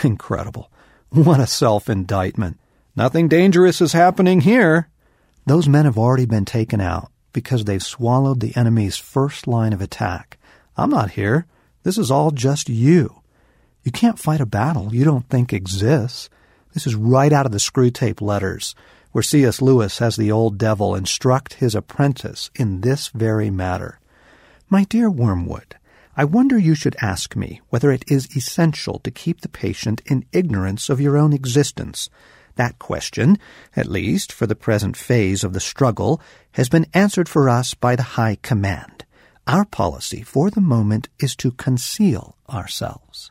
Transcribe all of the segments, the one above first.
Incredible. What a self indictment. Nothing dangerous is happening here. Those men have already been taken out because they've swallowed the enemy's first line of attack. I'm not here. This is all just you. You can't fight a battle you don't think exists. This is right out of the Screwtape letters, where C.S. Lewis has the old devil instruct his apprentice in this very matter. My dear Wormwood, I wonder you should ask me whether it is essential to keep the patient in ignorance of your own existence. That question, at least for the present phase of the struggle, has been answered for us by the High Command. Our policy for the moment is to conceal ourselves.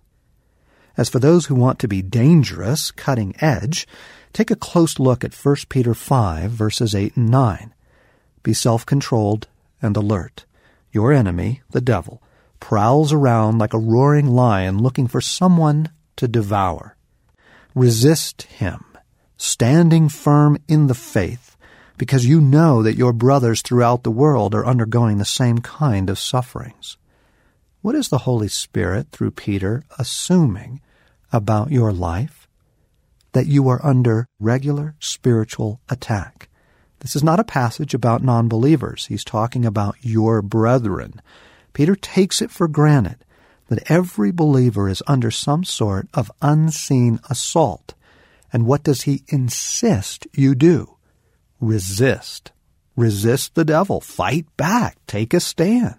As for those who want to be dangerous, cutting edge, take a close look at 1 Peter 5, verses 8 and 9. Be self controlled and alert. Your enemy, the devil, prowls around like a roaring lion looking for someone to devour. Resist him, standing firm in the faith, because you know that your brothers throughout the world are undergoing the same kind of sufferings. What is the Holy Spirit, through Peter, assuming about your life that you are under regular spiritual attack. This is not a passage about non-believers. He's talking about your brethren. Peter takes it for granted that every believer is under some sort of unseen assault. And what does he insist you do? Resist. Resist the devil. Fight back. Take a stand.